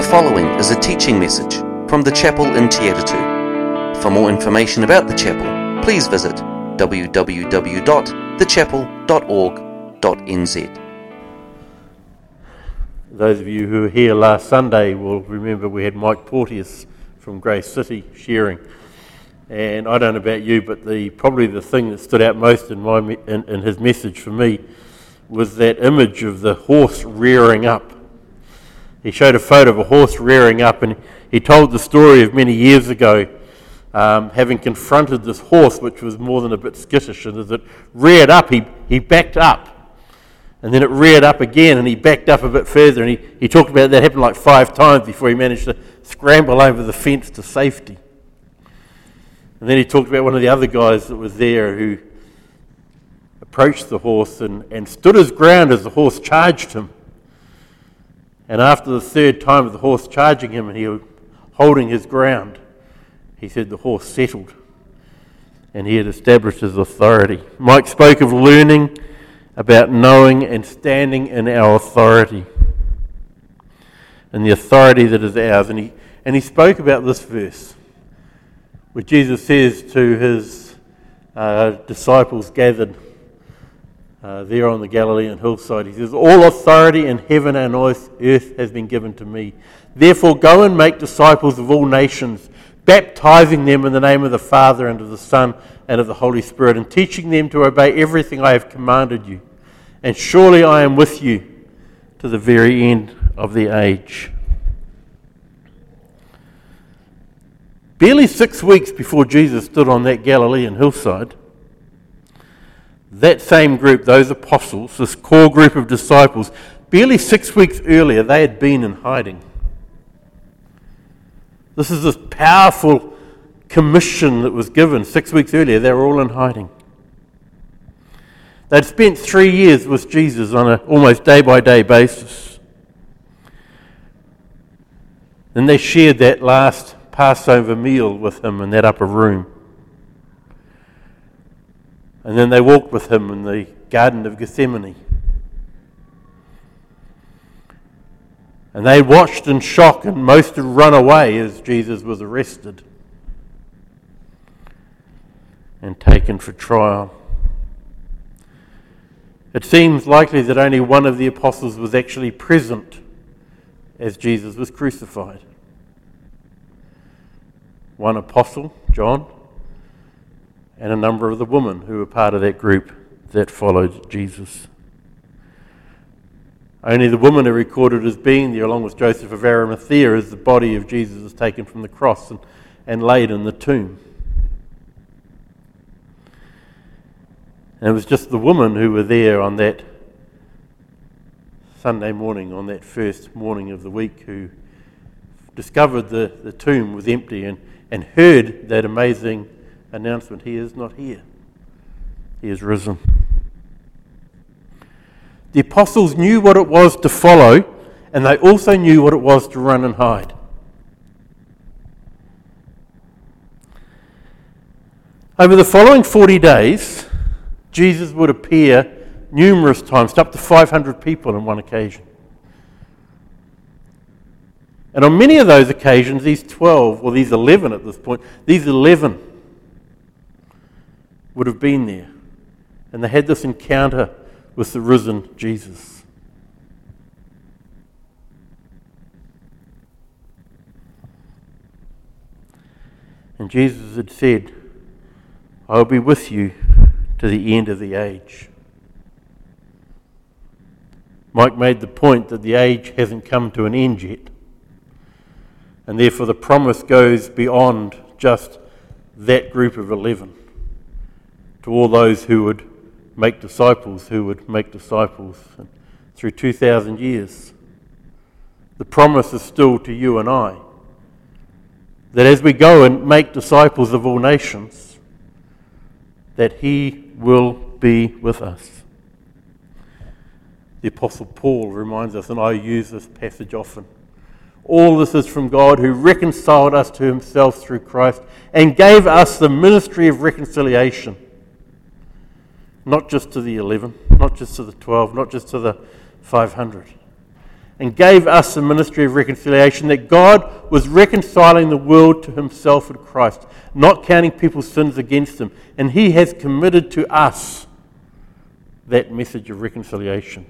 The following is a teaching message from the chapel in Te Atatu. For more information about the chapel, please visit www.thechapel.org.nz. Those of you who were here last Sunday will remember we had Mike Porteous from Grace City sharing. And I don't know about you, but the, probably the thing that stood out most in, my, in, in his message for me was that image of the horse rearing up. He showed a photo of a horse rearing up, and he told the story of many years ago um, having confronted this horse, which was more than a bit skittish, and as it reared up, he, he backed up. And then it reared up again, and he backed up a bit further, and he, he talked about that happened like five times before he managed to scramble over the fence to safety. And then he talked about one of the other guys that was there who approached the horse and, and stood his ground as the horse charged him. And after the third time of the horse charging him and he was holding his ground, he said the horse settled and he had established his authority. Mike spoke of learning about knowing and standing in our authority and the authority that is ours. And he, and he spoke about this verse where Jesus says to his uh, disciples gathered uh, there on the Galilean hillside, he says, All authority in heaven and earth, earth has been given to me. Therefore, go and make disciples of all nations, baptizing them in the name of the Father and of the Son and of the Holy Spirit, and teaching them to obey everything I have commanded you. And surely I am with you to the very end of the age. Barely six weeks before Jesus stood on that Galilean hillside, that same group, those apostles, this core group of disciples, barely six weeks earlier, they had been in hiding. This is this powerful commission that was given six weeks earlier. They were all in hiding. They'd spent three years with Jesus on an almost day by day basis. And they shared that last Passover meal with him in that upper room. And then they walked with him in the Garden of Gethsemane. And they watched in shock, and most had run away as Jesus was arrested and taken for trial. It seems likely that only one of the apostles was actually present as Jesus was crucified one apostle, John, and a number of the women who were part of that group that followed Jesus. Only the women are recorded as being there, along with Joseph of Arimathea, as the body of Jesus is taken from the cross and, and laid in the tomb. And it was just the women who were there on that Sunday morning, on that first morning of the week, who discovered the, the tomb was empty and and heard that amazing announcement He is not here, He is risen. The apostles knew what it was to follow, and they also knew what it was to run and hide. Over the following 40 days, Jesus would appear numerous times, to up to 500 people on one occasion. And on many of those occasions, these 12, or these 11 at this point, these 11 would have been there. And they had this encounter with the risen Jesus. And Jesus had said, I will be with you to the end of the age. Mike made the point that the age hasn't come to an end yet. And therefore, the promise goes beyond just that group of 11 to all those who would make disciples, who would make disciples through 2,000 years. The promise is still to you and I that as we go and make disciples of all nations, that He will be with us. The Apostle Paul reminds us, and I use this passage often all this is from God who reconciled us to himself through Christ and gave us the ministry of reconciliation. Not just to the 11, not just to the 12, not just to the 500. and gave us the ministry of reconciliation, that God was reconciling the world to himself in Christ, not counting people's sins against them. And he has committed to us that message of reconciliation.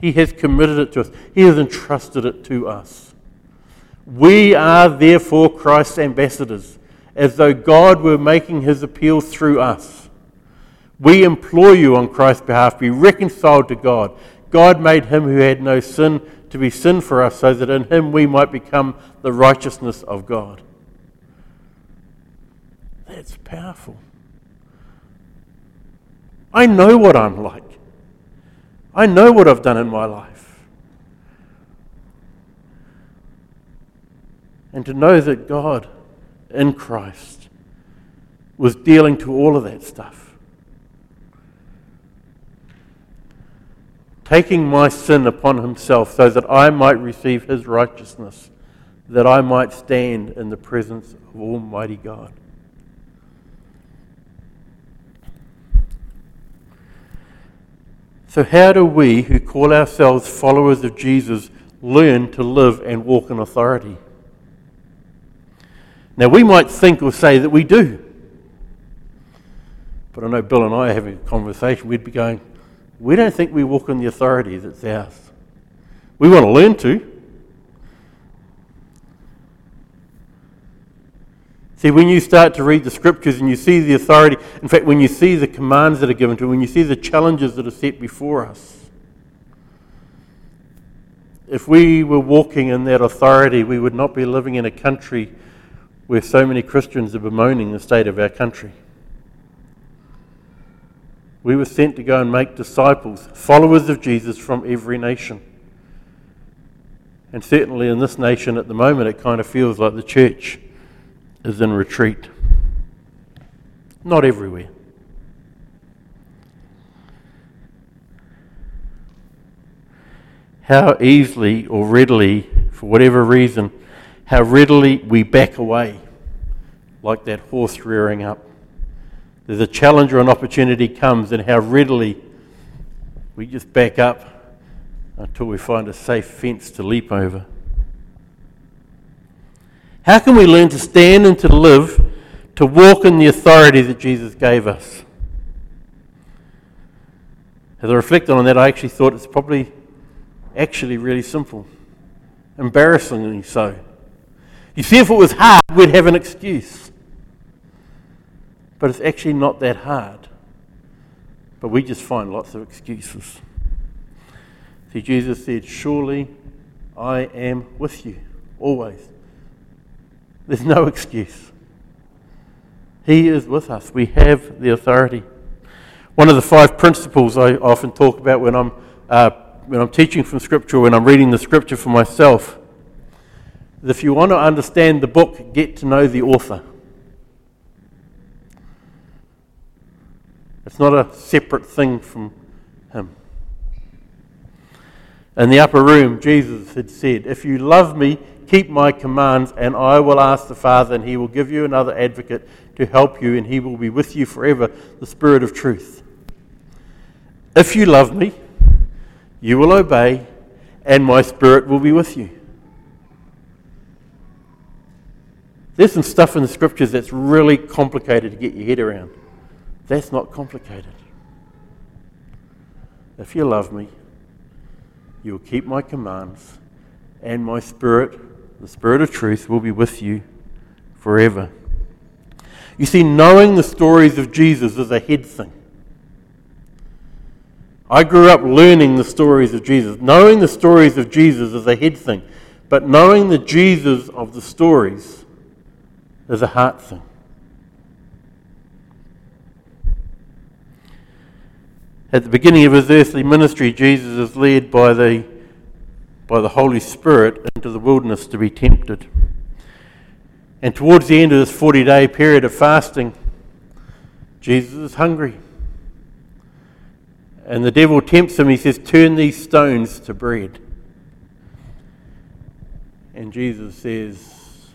He has committed it to us, He has entrusted it to us. We are therefore Christ's ambassadors, as though God were making His appeal through us. We implore you on Christ's behalf, be reconciled to God. God made him who had no sin to be sin for us, so that in him we might become the righteousness of God. That's powerful. I know what I'm like. I know what I've done in my life. And to know that God in Christ was dealing to all of that stuff. Taking my sin upon himself so that I might receive his righteousness, that I might stand in the presence of Almighty God. So, how do we, who call ourselves followers of Jesus, learn to live and walk in authority? Now, we might think or say that we do. But I know Bill and I are having a conversation. We'd be going, we don't think we walk in the authority that's ours. We want to learn to. See, when you start to read the scriptures and you see the authority, in fact, when you see the commands that are given to, when you see the challenges that are set before us, if we were walking in that authority, we would not be living in a country where so many Christians are bemoaning the state of our country. We were sent to go and make disciples, followers of Jesus from every nation. And certainly in this nation at the moment, it kind of feels like the church is in retreat. Not everywhere. How easily or readily, for whatever reason, how readily we back away like that horse rearing up. There's a challenge or an opportunity comes, and how readily we just back up until we find a safe fence to leap over. How can we learn to stand and to live, to walk in the authority that Jesus gave us? As I reflected on that, I actually thought it's probably actually really simple. Embarrassingly so. You see, if it was hard, we'd have an excuse. But it's actually not that hard. But we just find lots of excuses. See, Jesus said, Surely I am with you always there's no excuse. He is with us. We have the authority. One of the five principles I often talk about when I'm, uh, when I'm teaching from Scripture, when I'm reading the Scripture for myself, is if you want to understand the book, get to know the author. It's not a separate thing from him. In the upper room, Jesus had said, If you love me, Keep my commands, and I will ask the Father, and he will give you another advocate to help you, and he will be with you forever, the Spirit of truth. If you love me, you will obey, and my Spirit will be with you. There's some stuff in the scriptures that's really complicated to get your head around. That's not complicated. If you love me, you will keep my commands, and my Spirit the Spirit of truth will be with you forever. You see, knowing the stories of Jesus is a head thing. I grew up learning the stories of Jesus. Knowing the stories of Jesus is a head thing. But knowing the Jesus of the stories is a heart thing. At the beginning of his earthly ministry, Jesus is led by the by the Holy Spirit into the wilderness to be tempted. And towards the end of this 40 day period of fasting, Jesus is hungry. And the devil tempts him. He says, Turn these stones to bread. And Jesus says,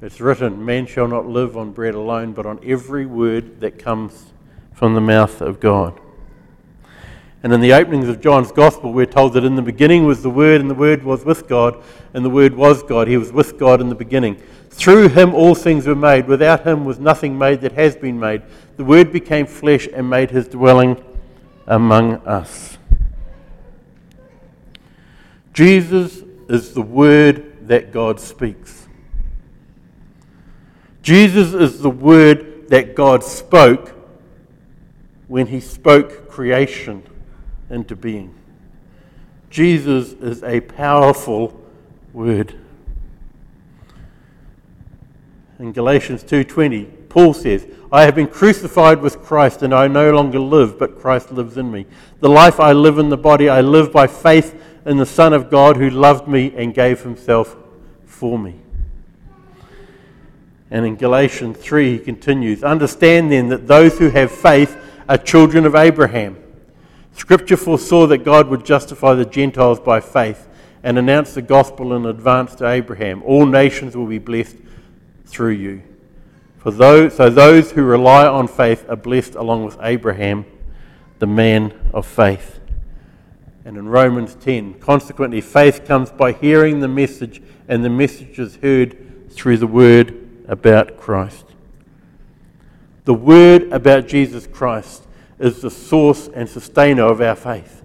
It's written, Man shall not live on bread alone, but on every word that comes from the mouth of God. And in the openings of John's Gospel, we're told that in the beginning was the Word, and the Word was with God, and the Word was God. He was with God in the beginning. Through him all things were made. Without him was nothing made that has been made. The Word became flesh and made his dwelling among us. Jesus is the Word that God speaks. Jesus is the Word that God spoke when he spoke creation into being. Jesus is a powerful word. In Galatians 2:20, Paul says, "I have been crucified with Christ and I no longer live, but Christ lives in me. The life I live in the body I live by faith in the Son of God who loved me and gave himself for me." And in Galatians 3 he continues, "Understand then that those who have faith are children of Abraham. Scripture foresaw that God would justify the Gentiles by faith and announce the gospel in advance to Abraham. All nations will be blessed through you. For those, so those who rely on faith are blessed along with Abraham, the man of faith. And in Romans 10, consequently, faith comes by hearing the message, and the message is heard through the word about Christ. The word about Jesus Christ is the source and sustainer of our faith.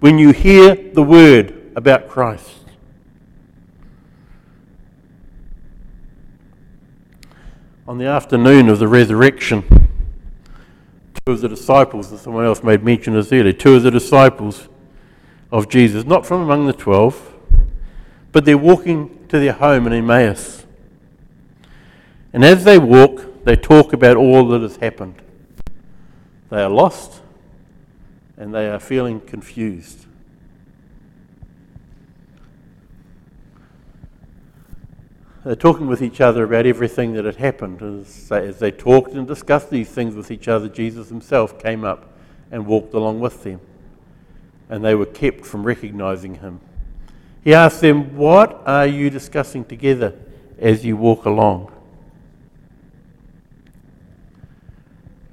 When you hear the word about Christ, on the afternoon of the resurrection, two of the disciples, and someone else made mention of this earlier, two of the disciples of Jesus, not from among the twelve, but they're walking to their home in Emmaus. And as they walk, they talk about all that has happened. They are lost and they are feeling confused. They're talking with each other about everything that had happened. As they, as they talked and discussed these things with each other, Jesus himself came up and walked along with them. And they were kept from recognizing him. He asked them, What are you discussing together as you walk along?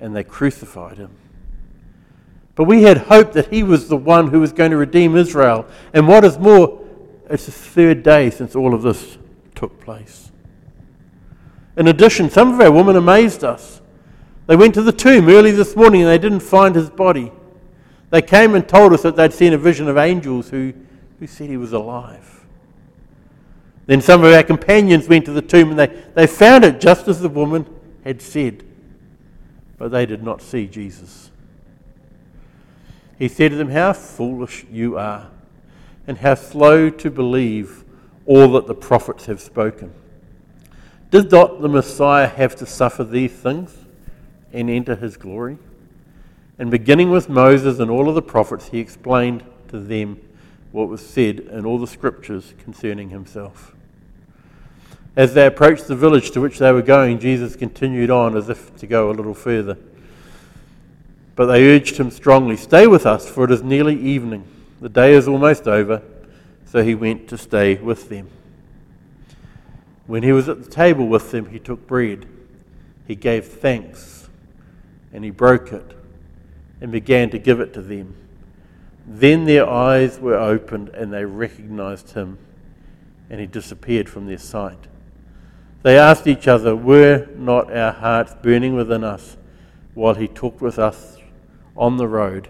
and they crucified him. But we had hoped that he was the one who was going to redeem Israel. And what is more, it's the third day since all of this took place. In addition, some of our women amazed us. They went to the tomb early this morning and they didn't find his body. They came and told us that they'd seen a vision of angels who, who said he was alive. Then some of our companions went to the tomb and they, they found it just as the woman had said but they did not see Jesus. He said to them, How foolish you are, and how slow to believe all that the prophets have spoken. Did not the Messiah have to suffer these things and enter his glory? And beginning with Moses and all of the prophets, he explained to them what was said in all the scriptures concerning himself. As they approached the village to which they were going, Jesus continued on as if to go a little further. But they urged him strongly, Stay with us, for it is nearly evening. The day is almost over. So he went to stay with them. When he was at the table with them, he took bread. He gave thanks, and he broke it, and began to give it to them. Then their eyes were opened, and they recognized him, and he disappeared from their sight. They asked each other, Were not our hearts burning within us while he talked with us on the road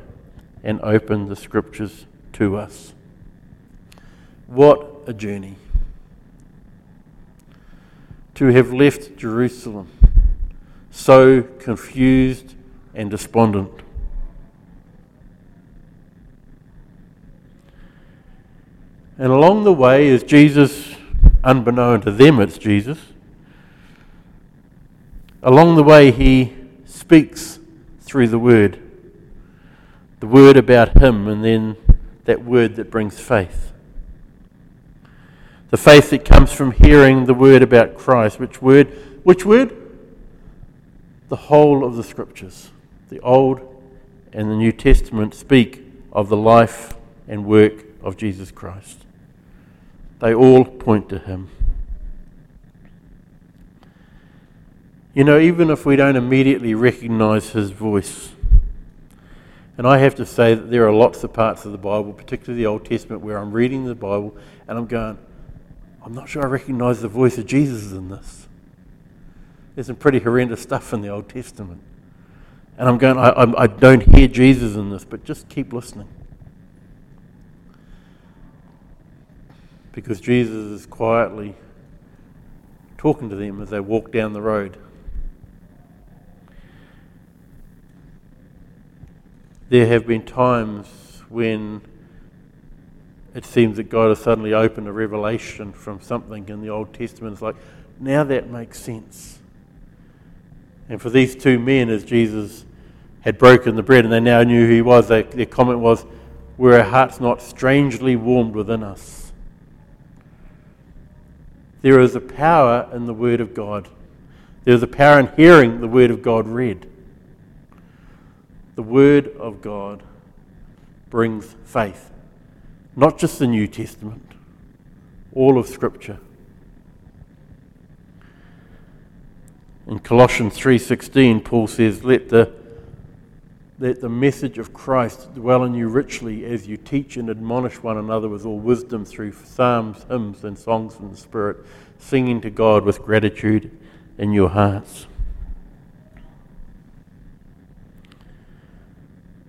and opened the scriptures to us? What a journey. To have left Jerusalem so confused and despondent. And along the way, as Jesus, unbeknown to them, it's Jesus, Along the way, he speaks through the word. the word about Him, and then that word that brings faith. The faith that comes from hearing the word about Christ. Which word? Which word? The whole of the scriptures, the Old and the New Testament, speak of the life and work of Jesus Christ. They all point to Him. You know, even if we don't immediately recognize His voice, and I have to say that there are lots of parts of the Bible, particularly the Old Testament, where I'm reading the Bible and I'm going, I'm not sure I recognize the voice of Jesus in this. There's some pretty horrendous stuff in the Old Testament. And I'm going, I, I, I don't hear Jesus in this, but just keep listening. Because Jesus is quietly talking to them as they walk down the road. There have been times when it seems that God has suddenly opened a revelation from something in the Old Testament. It's like, now that makes sense. And for these two men, as Jesus had broken the bread and they now knew who he was, they, their comment was, Were our hearts not strangely warmed within us? There is a power in the Word of God. There is a power in hearing the Word of God read. The Word of God brings faith. Not just the New Testament, all of Scripture. In Colossians 3:16 Paul says let the let the message of Christ dwell in you richly as you teach and admonish one another with all wisdom through psalms, hymns and songs from the spirit singing to God with gratitude in your hearts.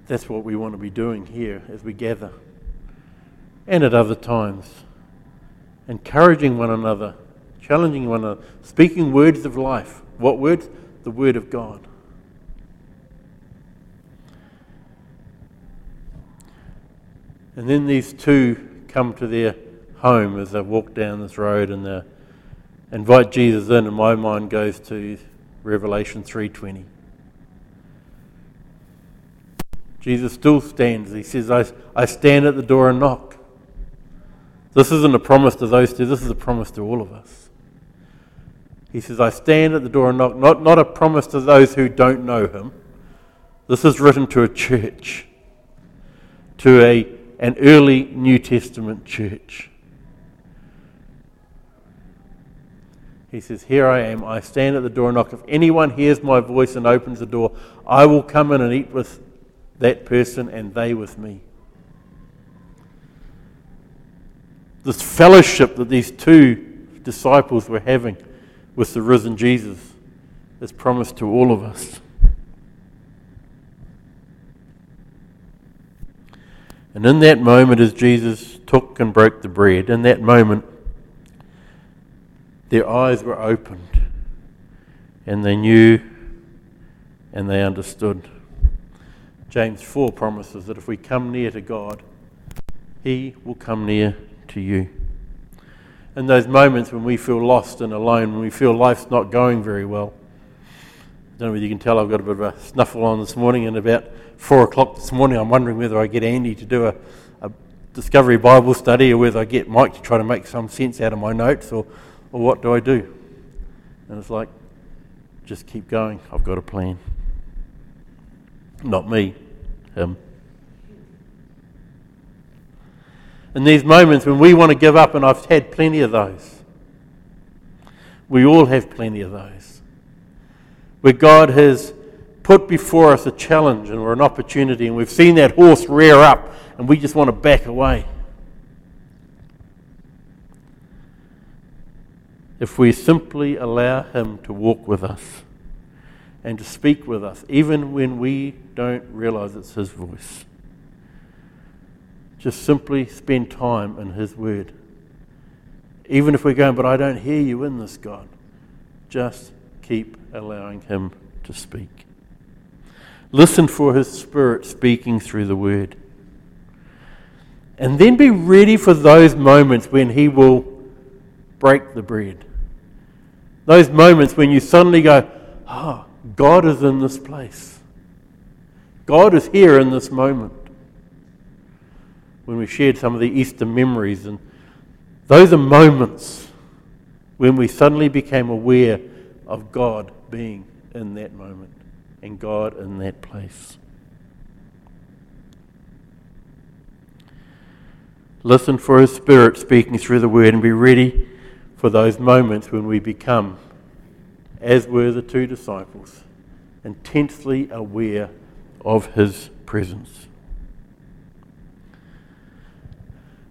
That's what we want to be doing here as we gather and at other times. Encouraging one another, challenging one another, speaking words of life. What words? The Word of God. And then these two come to their home as they walk down this road and they invite Jesus in, and my mind goes to Revelation 3:20. Jesus still stands. He says, I, I stand at the door and knock. This isn't a promise to those two, this is a promise to all of us. He says, I stand at the door and knock, not, not a promise to those who don't know him. This is written to a church, to a, an early New Testament church. He says, Here I am. I stand at the door and knock. If anyone hears my voice and opens the door, I will come in and eat with that person and they with me. This fellowship that these two disciples were having with the risen Jesus is promised to all of us. And in that moment, as Jesus took and broke the bread, in that moment, their eyes were opened and they knew and they understood. James 4 promises that if we come near to God, He will come near to you. In those moments when we feel lost and alone, when we feel life's not going very well, I don't know whether you can tell I've got a bit of a snuffle on this morning, and about four o'clock this morning, I'm wondering whether I get Andy to do a, a Discovery Bible study or whether I get Mike to try to make some sense out of my notes, or, or what do I do? And it's like, just keep going. I've got a plan. Not me, him. In these moments when we want to give up, and I've had plenty of those, we all have plenty of those, where God has put before us a challenge and or an opportunity, and we've seen that horse rear up, and we just want to back away. If we simply allow Him to walk with us and to speak with us, even when we don't realize it's His voice. Just simply spend time in His Word. Even if we're going, but I don't hear you in this, God, just keep allowing Him to speak. Listen for His Spirit speaking through the Word. And then be ready for those moments when He will break the bread. Those moments when you suddenly go, oh, God is in this place. God is here in this moment. when we shared some of the Easter memories. And those are moments when we suddenly became aware of God being in that moment and God in that place. Listen for His Spirit speaking through the Word and be ready for those moments when we become, as were the two disciples, intensely aware of His presence.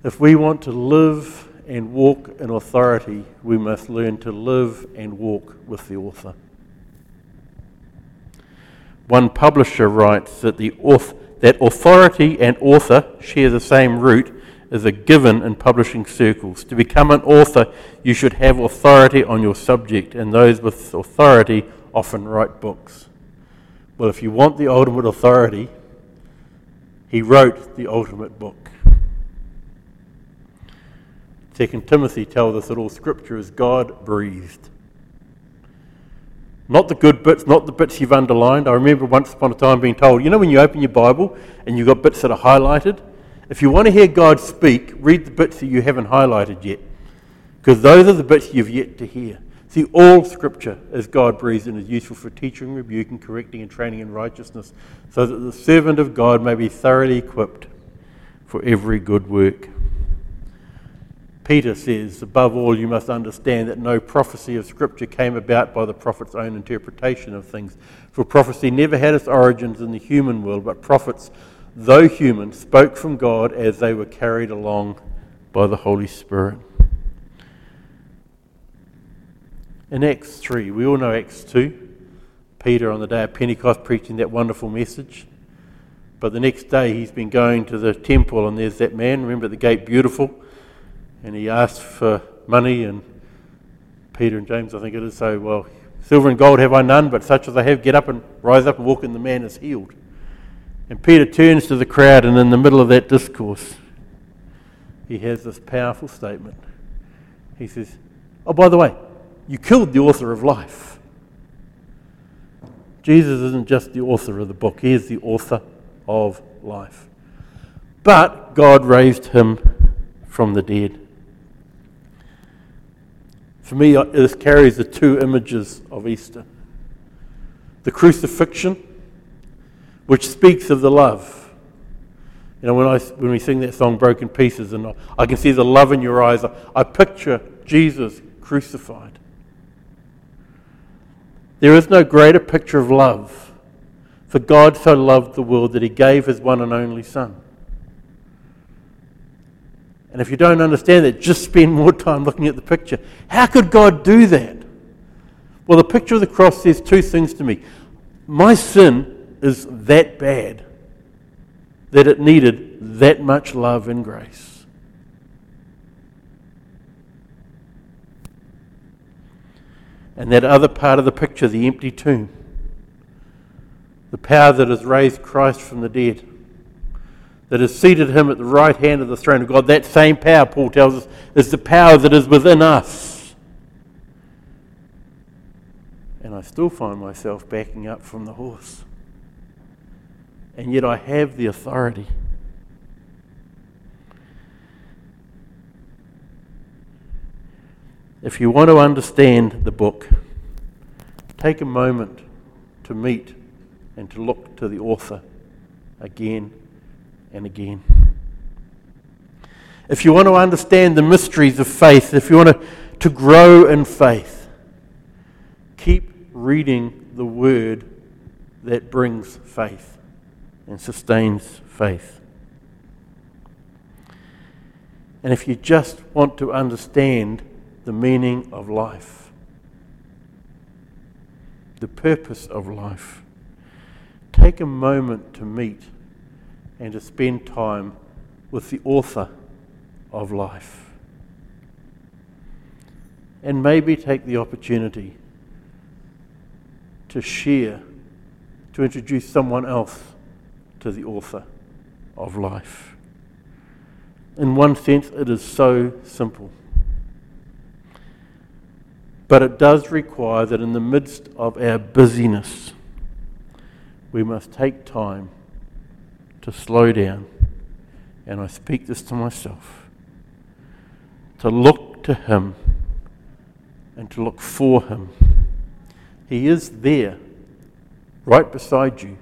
If we want to live and walk in authority, we must learn to live and walk with the author. One publisher writes that, the that authority and author share the same root is a given in publishing circles. To become an author, you should have authority on your subject, and those with authority often write books. Well, if you want the ultimate authority, he wrote the ultimate book. Second Timothy tells us that all scripture is God breathed. Not the good bits, not the bits you've underlined. I remember once upon a time being told, you know, when you open your Bible and you've got bits that are highlighted? If you want to hear God speak, read the bits that you haven't highlighted yet. Because those are the bits you've yet to hear. See, all scripture is God breathed and is useful for teaching, rebuking, correcting, and training in righteousness, so that the servant of God may be thoroughly equipped for every good work. Peter says, above all, you must understand that no prophecy of Scripture came about by the prophet's own interpretation of things. For prophecy never had its origins in the human world, but prophets, though human, spoke from God as they were carried along by the Holy Spirit. In Acts 3, we all know Acts 2, Peter on the day of Pentecost preaching that wonderful message. But the next day he's been going to the temple and there's that man, remember at the gate, beautiful and he asked for money, and Peter and James, I think it is, say, Well, silver and gold have I none, but such as I have, get up and rise up and walk, and the man is healed. And Peter turns to the crowd, and in the middle of that discourse, he has this powerful statement. He says, Oh, by the way, you killed the author of life. Jesus isn't just the author of the book, he is the author of life. But God raised him from the dead. For me, this carries the two images of Easter the crucifixion, which speaks of the love. You know, when, I, when we sing that song, Broken Pieces, and I can see the love in your eyes, I, I picture Jesus crucified. There is no greater picture of love. For God so loved the world that he gave his one and only Son. And if you don't understand that, just spend more time looking at the picture. How could God do that? Well, the picture of the cross says two things to me. My sin is that bad that it needed that much love and grace. And that other part of the picture, the empty tomb, the power that has raised Christ from the dead that has seated him at the right hand of the throne of God. That same power, Paul tells us, is the power that is within us. And I still find myself backing up from the horse. And yet I have the authority. If you want to understand the book, take a moment to meet and to look to the author again and again. If you want to understand the mysteries of faith, if you want to, to grow in faith, keep reading the word that brings faith and sustains faith. And if you just want to understand the meaning of life, the purpose of life, take a moment to meet and to spend time with the author of life. And maybe take the opportunity to share, to introduce someone else to the author of life. In one sense, it is so simple. But it does require that in the midst of our busyness, we must take time to slow down and I speak this to myself, to look to Him and to look for Him. He is there, right beside you,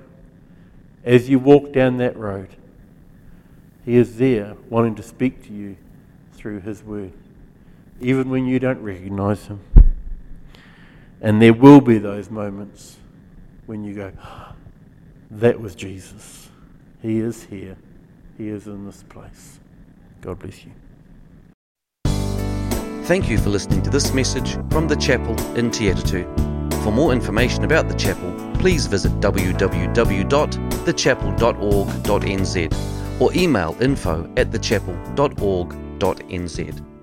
as you walk down that road. He is there, wanting to speak to you through His Word, even when you don't recognize Him. And there will be those moments when you go, ah, that was Jesus. He is here. He is in this place. God bless you. Thank you for listening to this message from the chapel in Te. For more information about the chapel, please visit www.thechapel.org.nz or email info at thechapel.org.nz.